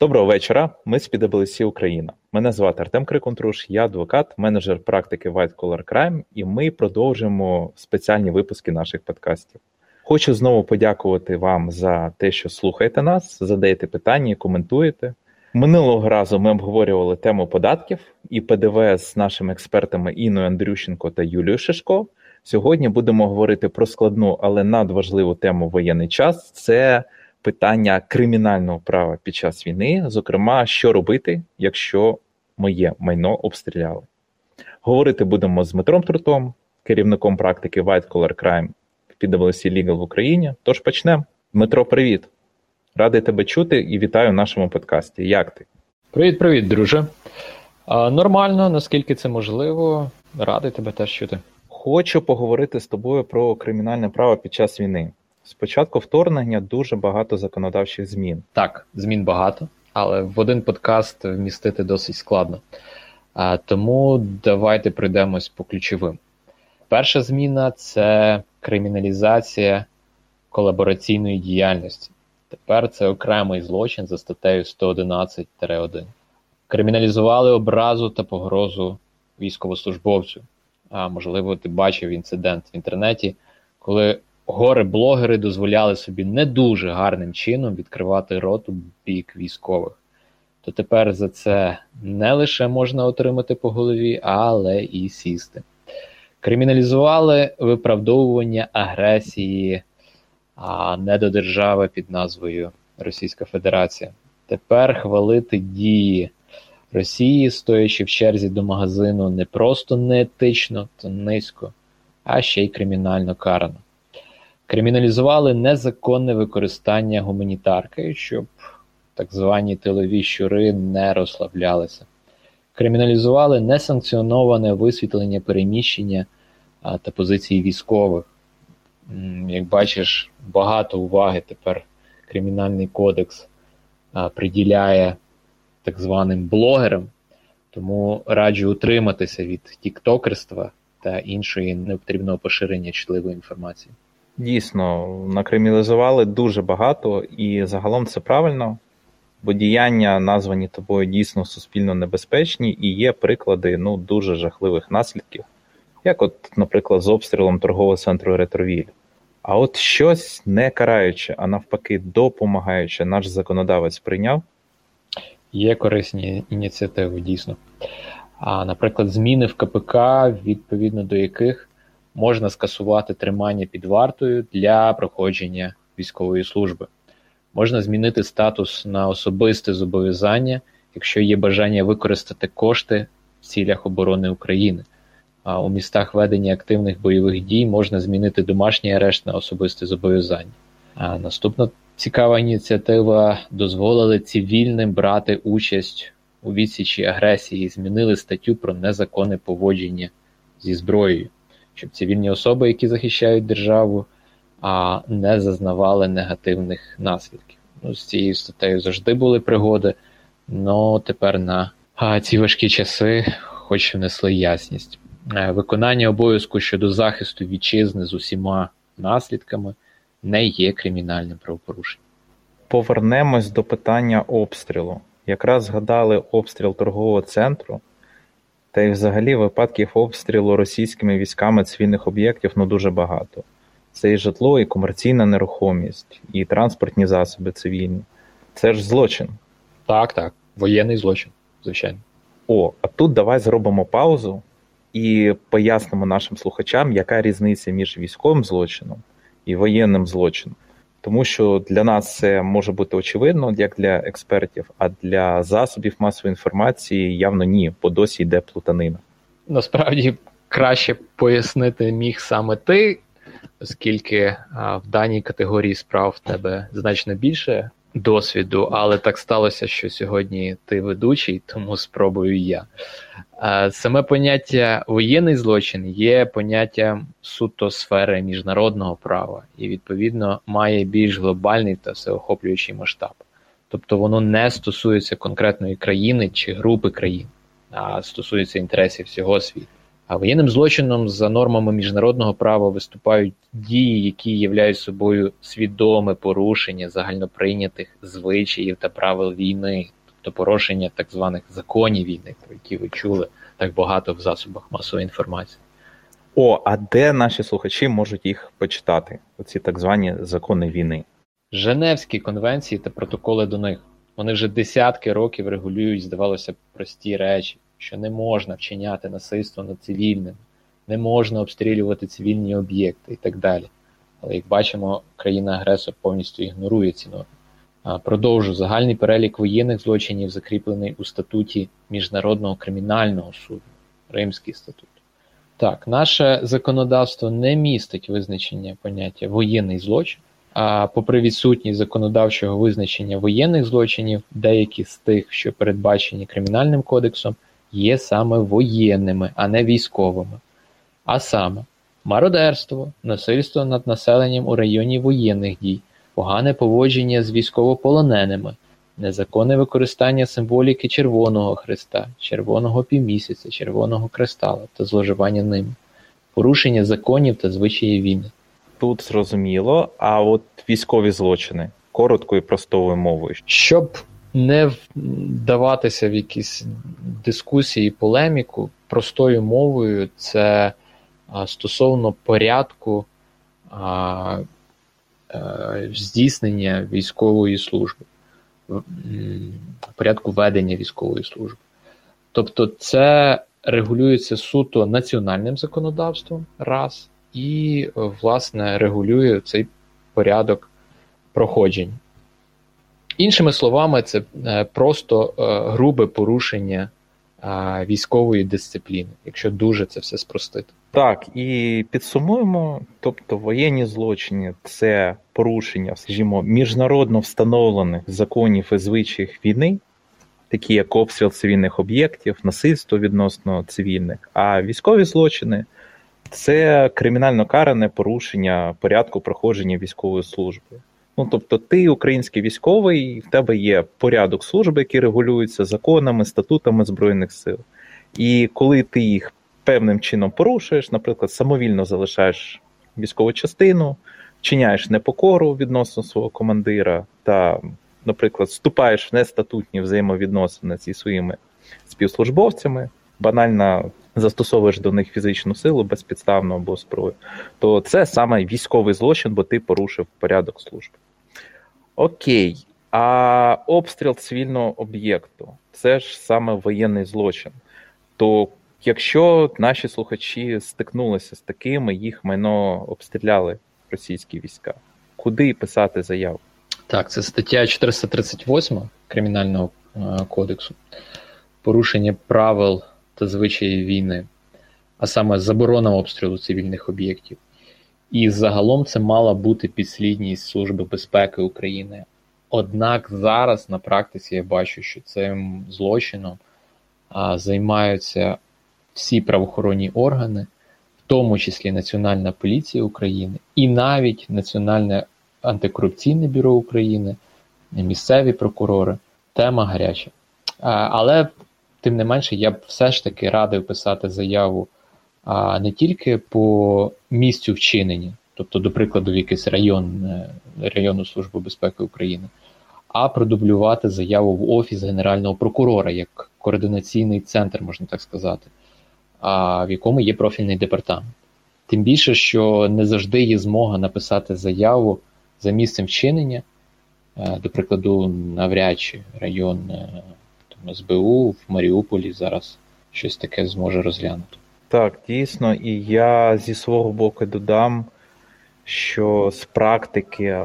Доброго вечора. Ми з PwC Україна. Мене звати Артем Крикунтруш, я адвокат, менеджер практики White Collar Crime, і ми продовжуємо спеціальні випуски наших подкастів. Хочу знову подякувати вам за те, що слухаєте нас, задаєте питання, коментуєте. Минулого разу ми обговорювали тему податків і ПДВ з нашими експертами Іною Андрющенко та Юлією Шишко. Сьогодні будемо говорити про складну, але надважливу тему воєнний час. Це питання кримінального права під час війни, зокрема, що робити, якщо моє майно обстріляли. Говорити будемо з Дмитром Трутом, керівником практики White Collar Crime в PwC Legal в Україні. Тож почнемо. Дмитро, привіт! Радий тебе чути і вітаю в нашому подкасті. Як ти? Привіт-привіт, друже. А, Нормально, наскільки це можливо, радий тебе теж чути. Хочу поговорити з тобою про кримінальне право під час війни. Спочатку вторгнення дуже багато законодавчих змін. Так, змін багато, але в один подкаст вмістити досить складно. А, Тому давайте пройдемось по ключовим. Перша зміна це криміналізація колабораційної діяльності. Тепер це окремий злочин за статтею 111-1. Криміналізували образу та погрозу військовослужбовцю. А можливо, ти бачив інцидент в інтернеті, коли гори-блогери дозволяли собі не дуже гарним чином відкривати рот у бік військових. То тепер за це не лише можна отримати по голові, але і сісти. Криміналізували виправдовування агресії а не до держави під назвою Російська Федерація. Тепер хвалити дії Росії, стоячи в черзі до магазину, не просто неетично та низько, а ще й кримінально карано. Криміналізували незаконне використання гуманітарки, щоб так звані тилові щури не розслаблялися. Криміналізували несанкціоноване висвітлення переміщення та позиції військових. Як бачиш, багато уваги тепер Кримінальний кодекс приділяє так званим блогерам, тому раджу утриматися від тіктокерства та іншої непотрібного поширення чутливої інформації. Дійсно, накриміналізували дуже багато, і загалом це правильно, бо діяння, названі тобою, дійсно суспільно небезпечні, і є приклади ну, дуже жахливих наслідків, як, от, наприклад, з обстрілом торгового центру Ретровіль. А от щось не караюче, а навпаки, допомагаюче, наш законодавець прийняв. Є корисні ініціативи, дійсно. А, Наприклад, зміни в КПК, відповідно до яких можна скасувати тримання під вартою для проходження військової служби. Можна змінити статус на особисте зобов'язання, якщо є бажання використати кошти в цілях оборони України. А у містах ведення активних бойових дій можна змінити домашній арешт на особисте зобов'язання. А Наступна цікава ініціатива дозволили цивільним брати участь у відсічі агресії, змінили статтю про незаконне поводження зі зброєю щоб цивільні особи, які захищають державу, а не зазнавали негативних наслідків. Ну, З цією статтею завжди були пригоди, але тепер на ці важкі часи хоч внесли ясність. Е, виконання обов'язку щодо захисту вітчизни з усіма наслідками не є кримінальним правопорушенням. Повернемось до питання обстрілу. Якраз згадали обстріл торгового центру. Та й взагалі випадків обстрілу російськими військами цивільних об'єктів ну дуже багато. Це і житло, і комерційна нерухомість, і транспортні засоби цивільні. Це ж злочин. Так, так. Воєнний злочин, звичайно. О, а тут давай зробимо паузу і пояснимо нашим слухачам, яка різниця між військовим злочином і воєнним злочином. Тому що для нас це може бути очевидно, як для експертів, а для засобів масової інформації явно ні, бо досі йде плутанина. Насправді краще пояснити міг саме ти, оскільки в даній категорії справ в тебе значно більше досвіду, але так сталося, що сьогодні ти ведучий, тому спробую я. Саме поняття воєнний злочин є поняттям суто сфери міжнародного права і, відповідно, має більш глобальний та всеохоплюючий масштаб. Тобто воно не стосується конкретної країни чи групи країн, а стосується інтересів всього світу. А воєнним злочином за нормами міжнародного права виступають дії, які являють собою свідоме порушення загальноприйнятих звичаїв та правил війни, тобто порушення так званих законів війни, про які ви чули так багато в засобах масової інформації. О, а де наші слухачі можуть їх почитати? Оці так звані закони війни? Женевські конвенції та протоколи до них. Вони вже десятки років регулюють, здавалося, прості речі, що не можна вчиняти насильство над цивільними, не можна обстрілювати цивільні об'єкти і так далі. Але як бачимо, країна-агресор повністю ігнорує ці норми. Продовжу загальний перелік воєнних злочинів закріплений у статуті Міжнародного кримінального суду, Римський статут. Так, наше законодавство не містить визначення поняття воєнний злочин, а попри відсутність законодавчого визначення воєнних злочинів, деякі з тих, що передбачені Кримінальним кодексом, є саме воєнними, а не військовими. А саме мародерство, насильство над населенням у районі воєнних дій, погане поводження з військовополоненими, незаконне використання символіки Червоного Христа, Червоного півмісяця, Червоного кристала та зловживання ними, порушення законів та звичаїв війни. Тут зрозуміло, а от військові злочини короткою і простою мовою. Щоб не вдаватися в якісь дискусії, полеміку простою мовою, це стосовно порядку а, а, е, здійснення військової служби порядку ведення військової служби. Тобто, це регулюється суто національним законодавством раз, і, власне, регулює цей порядок проходжень. Іншими словами, це е, просто е, грубе порушення військової дисципліни, якщо дуже це все спростити. Так, і підсумуємо, тобто воєнні злочини це порушення, скажімо, міжнародно встановлених законів і звичаїв війни, такі як обстріл цивільних об'єктів, насильство відносно цивільних, а військові злочини це кримінально каране порушення порядку проходження військової служби. Ну, тобто, ти український військовий, в тебе є порядок служби, який регулюється законами, статутами Збройних сил. І коли ти їх певним чином порушуєш, наприклад, самовільно залишаєш військову частину, вчиняєш непокору відносно свого командира, та, наприклад, вступаєш в нестатутні взаємовідносини зі своїми співслужбовцями, банально застосовуєш до них фізичну силу безпідставно або зброю, то це саме військовий злочин, бо ти порушив порядок служби. Окей, а обстріл цивільного об'єкту це ж саме воєнний злочин. То якщо наші слухачі стикнулися з такими, їх майно обстріляли російські війська, куди писати заяву? Так, це стаття 438 Кримінального е, кодексу, порушення правил та звичаїв війни, а саме заборона обстрілу цивільних об'єктів. І загалом це мала бути підслідність Служби безпеки України. Однак зараз на практиці я бачу, що цим злочином а, займаються всі правоохоронні органи, в тому числі Національна поліція України і навіть Національне антикорупційне бюро України, місцеві прокурори. Тема гаряча. А, але тим не менше, я б все ж таки радив писати заяву а, не тільки по місцю вчинення, тобто, до прикладу, в якийсь район е, районну службу безпеки України, а продублювати заяву в Офіс Генерального прокурора як координаційний центр, можна так сказати, а в якому є профільний департамент. Тим більше, що не завжди є змога написати заяву за місцем вчинення, е, до прикладу, навряд чи район е, там, СБУ в Маріуполі зараз щось таке зможе розглянути. Так, дійсно, і я зі свого боку додам, що з практики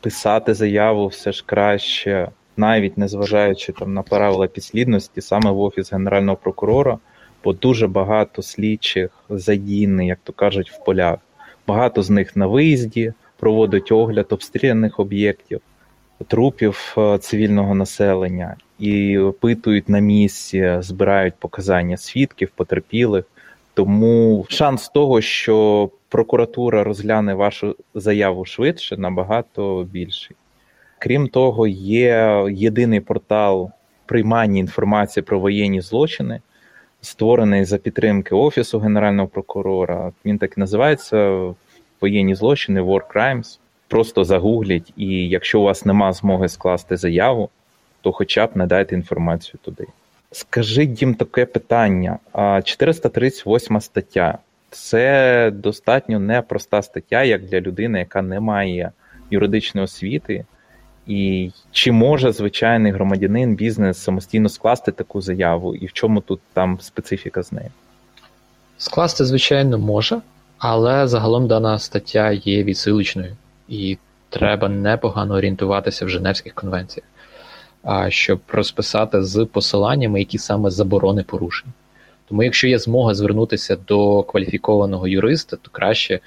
писати заяву все ж краще, навіть незважаючи там на правила підслідності, саме в офіс генерального прокурора, бо дуже багато слідчих задійні, як то кажуть, в полях. Багато з них на виїзді проводить огляд обстріляних об'єктів, трупів е, цивільного населення і опитують на місці, збирають показання свідків, потерпілих. Тому шанс того, що прокуратура розгляне вашу заяву швидше, набагато більший. Крім того, є єдиний портал приймання інформації про воєнні злочини створений за підтримки Офісу Генерального прокурора. Він так і називається воєнні злочини, War Crimes. Просто загугліть, і якщо у вас нема змоги скласти заяву, то хоча б надайте інформацію туди. Скажіть їм таке питання: 438 стаття. Це достатньо непроста стаття, як для людини, яка не має юридичної освіти. І чи може звичайний громадянин бізнес самостійно скласти таку заяву, і в чому тут там специфіка з нею? Скласти, звичайно, може, але загалом дана стаття є відсилочною, і треба непогано орієнтуватися в Женевських конвенціях, щоб розписати з посиланнями, які саме заборони порушень. Тому, якщо є змога звернутися до кваліфікованого юриста, то краще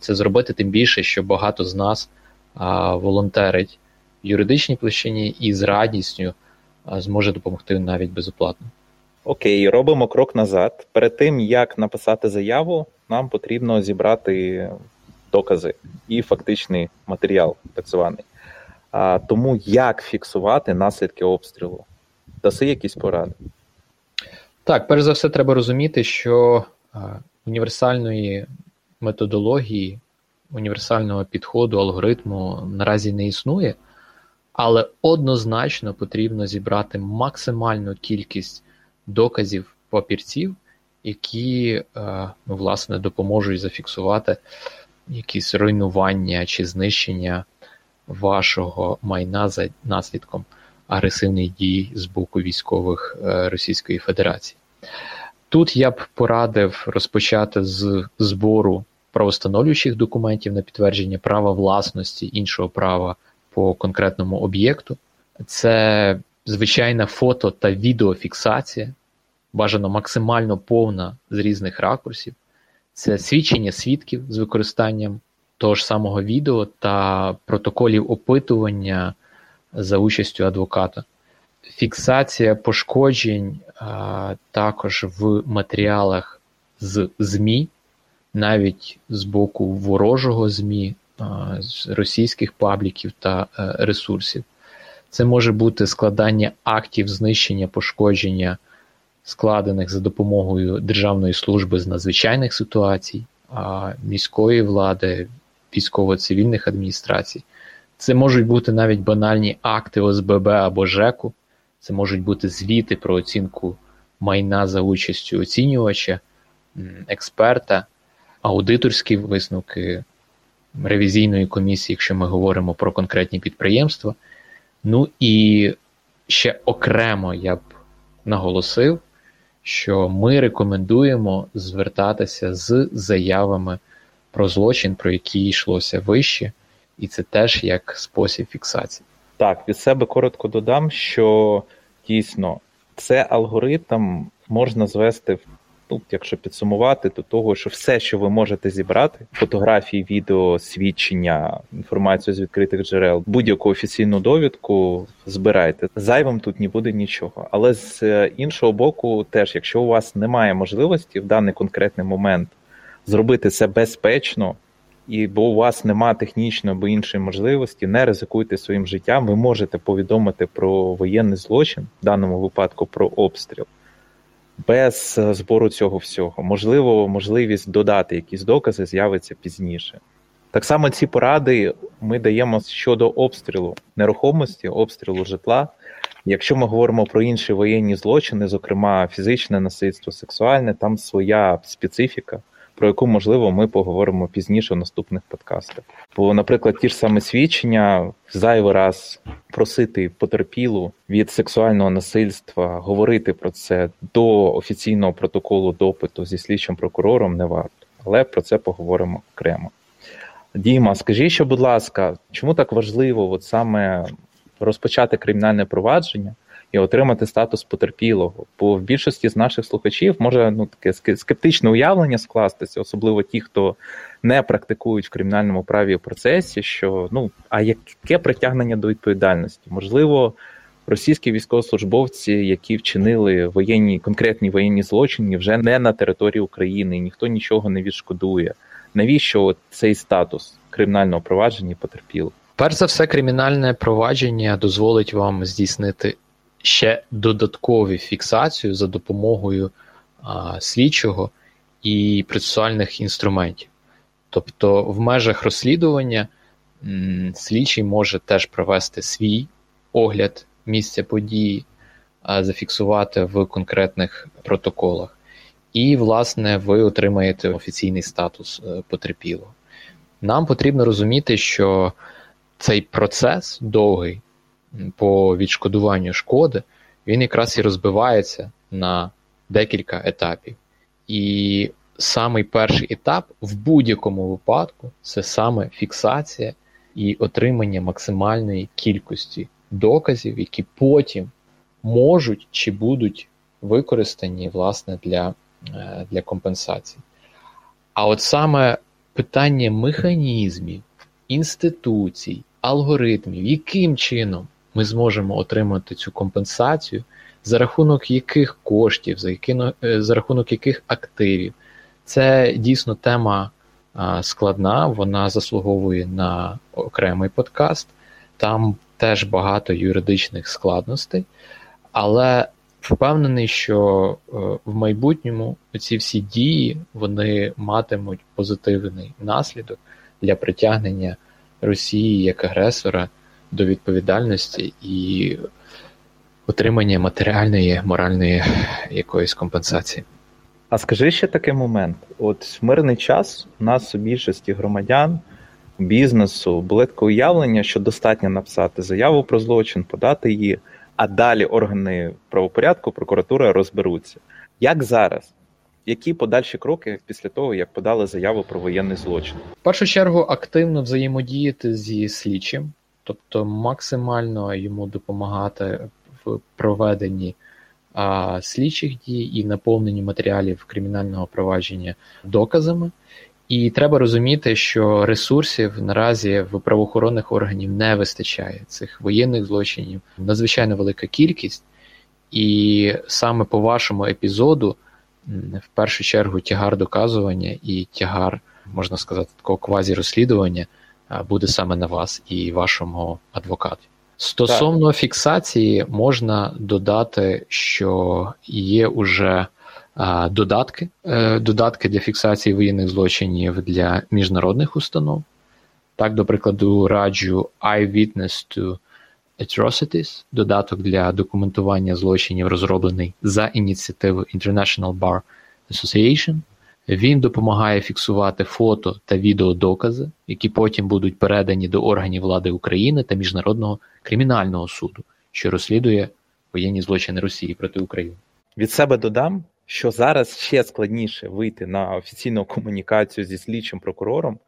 це зробити, тим більше, що багато з нас волонтерить в юридичній площині і з радістю зможе допомогти навіть безоплатно. Окей, робимо крок назад. Перед тим як написати заяву, нам потрібно зібрати докази і фактичний матеріал, так званий. А, Тому як фіксувати наслідки обстрілу? Даси якісь поради? Так, перш за все, треба розуміти, що універсальної методології, універсального підходу, алгоритму наразі не існує, але однозначно потрібно зібрати максимальну кількість доказів папірців, які ну, власне допоможуть зафіксувати якісь руйнування чи знищення вашого майна за наслідком агресивних дій з боку військових е, Російської Федерації. Тут я б порадив розпочати з збору правостановлюючих документів на підтвердження права власності іншого права по конкретному об'єкту. Це звичайна фото та відеофіксація, бажано максимально повна з різних ракурсів. Це свідчення свідків з використанням того ж самого відео та протоколів опитування за участю адвоката. Фіксація пошкоджень а, також в матеріалах з ЗМІ, навіть з боку ворожого ЗМІ, а, з російських пабліків та а, е, ресурсів. Це може бути складання актів знищення пошкодження, складених за допомогою Державної служби з надзвичайних ситуацій, міської влади, військово-цивільних адміністрацій. Це можуть бути навіть банальні акти ОСББ або ЖЕКу, це можуть бути звіти про оцінку майна за участю оцінювача, експерта, аудиторські висновки ревізійної комісії, якщо ми говоримо про конкретні підприємства. Ну і ще окремо я б наголосив, що ми рекомендуємо звертатися з заявами про злочин, про який йшлося вище і це теж як спосіб фіксації. Так, від себе коротко додам, що дійсно це алгоритм можна звести ну, якщо підсумувати, до того, що все, що ви можете зібрати: фотографії, відео, свідчення, інформацію з відкритих джерел, будь-яку офіційну довідку збирайте. Зайвим тут не буде нічого. Але з іншого боку, теж, якщо у вас немає можливості в даний конкретний момент зробити це безпечно і бо у вас нема технічної або іншої можливості, не ризикуйте своїм життям. Ви можете повідомити про воєнний злочин, в даному випадку про обстріл, без е, збору цього всього. Можливо, можливість додати якісь докази з'явиться пізніше. Так само ці поради ми даємо щодо обстрілу нерухомості, обстрілу житла. Якщо ми говоримо про інші воєнні злочини, зокрема фізичне насильство, сексуальне, там своя специфіка про яку, можливо, ми поговоримо пізніше в наступних подкастах. Бо, наприклад, ті ж саме свідчення зайвий раз просити потерпілу від сексуального насильства, говорити про це до офіційного протоколу допиту зі слідчим прокурором не варто, але про це поговоримо окремо. Діма, скажіть, що, будь ласка, чому так важливо от саме розпочати кримінальне провадження? І отримати статус потерпілого. Бо в більшості з наших слухачів може ну таке скептичне уявлення скластися, особливо ті, хто не практикують в кримінальному праві процесі, що ну а яке притягнення до відповідальності? Можливо, російські військовослужбовці, які вчинили воєнні конкретні воєнні злочини, вже не на території України, і ніхто нічого не відшкодує. Навіщо цей статус кримінального провадження потерпіло? Перш за все, кримінальне провадження дозволить вам здійснити ще додаткові фіксацію за допомогою слідчого і процесуальних інструментів. Тобто, в межах розслідування слідчий може теж провести свій огляд місця події, зафіксувати в конкретних протоколах. І, власне, ви отримаєте офіційний статус е, потерпілого. Нам потрібно розуміти, що цей процес довгий по відшкодуванню шкоди, він якраз і розбивається на декілька етапів. І самий перший етап в будь-якому випадку це саме фіксація і отримання максимальної кількості доказів, які потім можуть чи будуть використані власне для, е, для компенсації. А от саме питання механізмів, інституцій, алгоритмів, яким чином ми зможемо отримати цю компенсацію, за рахунок яких коштів, за які, е, за рахунок яких активів. Це дійсно тема складна, вона заслуговує на окремий подкаст. Там теж багато юридичних складностей, але впевнений, що е, в майбутньому ці всі дії вони матимуть позитивний наслідок для притягнення Росії як агресора до відповідальності і отримання матеріальної, моральної якоїсь компенсації. А скажи ще такий момент: от в мирний час у нас у більшості громадян, бізнесу було таке уявлення, що достатньо написати заяву про злочин, подати її, а далі органи правопорядку, прокуратура розберуться. Як зараз? Які подальші кроки після того, як подали заяву про воєнний злочин? В першу чергу активно взаємодіяти зі слідчим, тобто максимально йому допомагати в проведенні а, слідчих дій і наповненні матеріалів кримінального провадження доказами. І треба розуміти, що ресурсів наразі в правоохоронних органів не вистачає цих воєнних злочинів, надзвичайно велика кількість, і саме по вашому епізоду, в першу чергу, тягар доказування і тягар, можна сказати, такого квазі-розслідування буде саме на вас і вашому адвокату. Стосовно так. фіксації, можна додати, що є уже а, додатки, е, додатки для фіксації воєнних злочинів для міжнародних установ. Так, до прикладу, раджу Eyewitness to Atrocities, додаток для документування злочинів, розроблений за ініціативою International Bar Association. Він допомагає фіксувати фото та відеодокази, які потім будуть передані до органів влади України та Міжнародного кримінального суду, що розслідує воєнні злочини Росії проти України. Від себе додам, що зараз ще складніше вийти на офіційну комунікацію зі слідчим прокурором,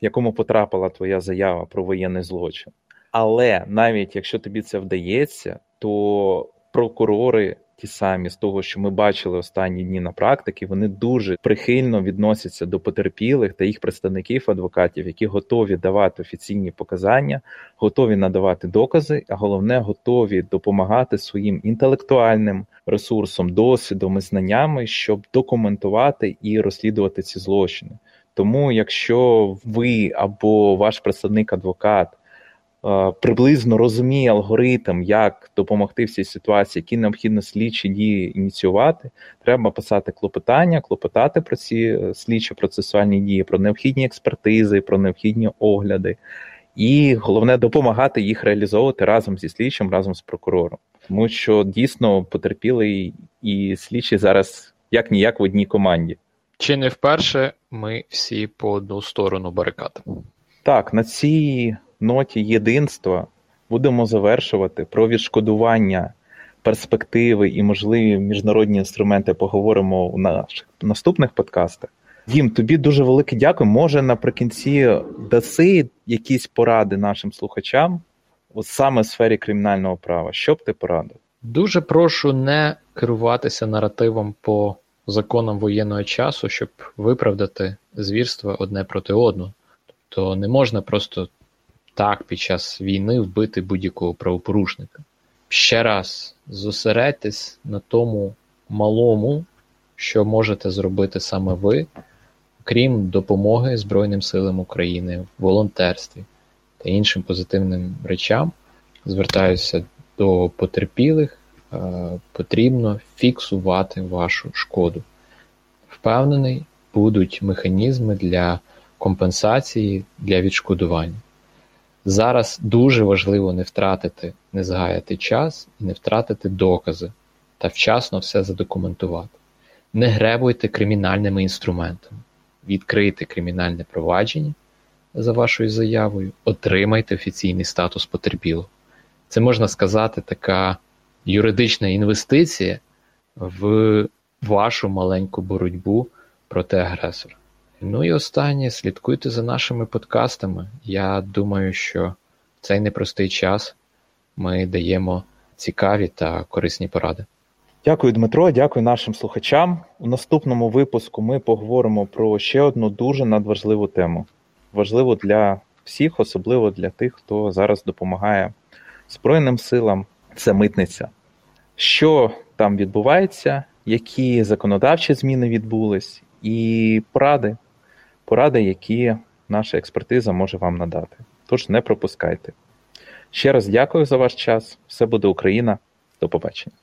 якому потрапила твоя заява про воєнний злочин. Але навіть якщо тобі це вдається, то прокурори ті самі з того, що ми бачили останні дні на практиці, вони дуже прихильно відносяться до потерпілих та їх представників адвокатів, які готові давати офіційні показання, готові надавати докази, а головне, готові допомагати своїм інтелектуальним ресурсом, досвідом і знаннями, щоб документувати і розслідувати ці злочини. Тому, якщо ви або ваш представник адвокат приблизно розуміє алгоритм, як допомогти в цій ситуації, які необхідно слідчі дії ініціювати. Треба писати клопотання, клопотати про ці е, слідчі процесуальні дії, про необхідні експертизи, про необхідні огляди. І головне допомагати їх реалізовувати разом зі слідчим, разом з прокурором, тому що дійсно потерпілий і слідчі зараз як ніяк в одній команді. Чи не вперше ми всі по одну сторону барикад? Так, на цій ноті єдинства будемо завершувати про відшкодування перспективи і можливі міжнародні інструменти поговоримо у наших наступних подкастах. Дім, тобі дуже велике дякую. Може, наприкінці даси якісь поради нашим слухачам, от саме в сфері кримінального права. Що б ти порадив? Дуже прошу не керуватися наративом по законам воєнного часу, щоб виправдати звірства одне проти одного. Тобто не можна просто так під час війни вбити будь-якого правопорушника. Ще раз зосередьтесь на тому малому, що можете зробити саме ви, крім допомоги Збройним силам України волонтерстві та іншим позитивним речам. Звертаюся до потерпілих, е, потрібно фіксувати вашу шкоду. впевнений, будуть механізми для компенсації для відшкодування. Зараз дуже важливо не втратити, не згаяти час і не втратити докази та вчасно все задокументувати. Не гребуйте кримінальними інструментами, відкрийте кримінальне провадження за вашою заявою, отримайте офіційний статус потерпілого. Це можна сказати, така юридична інвестиція в вашу маленьку боротьбу проти агресора. Ну і останнє, слідкуйте за нашими подкастами. Я думаю, що в цей непростий час ми даємо цікаві та корисні поради. Дякую, Дмитро. Дякую нашим слухачам. У наступному випуску ми поговоримо про ще одну дуже надважливу тему. Важливу для всіх, особливо для тих, хто зараз допомагає Збройним силам. Це митниця. Що там відбувається, які законодавчі зміни відбулись, і поради, поради, які наша експертиза може вам надати. Тож не пропускайте. Ще раз дякую за ваш час. Все буде Україна. До побачення.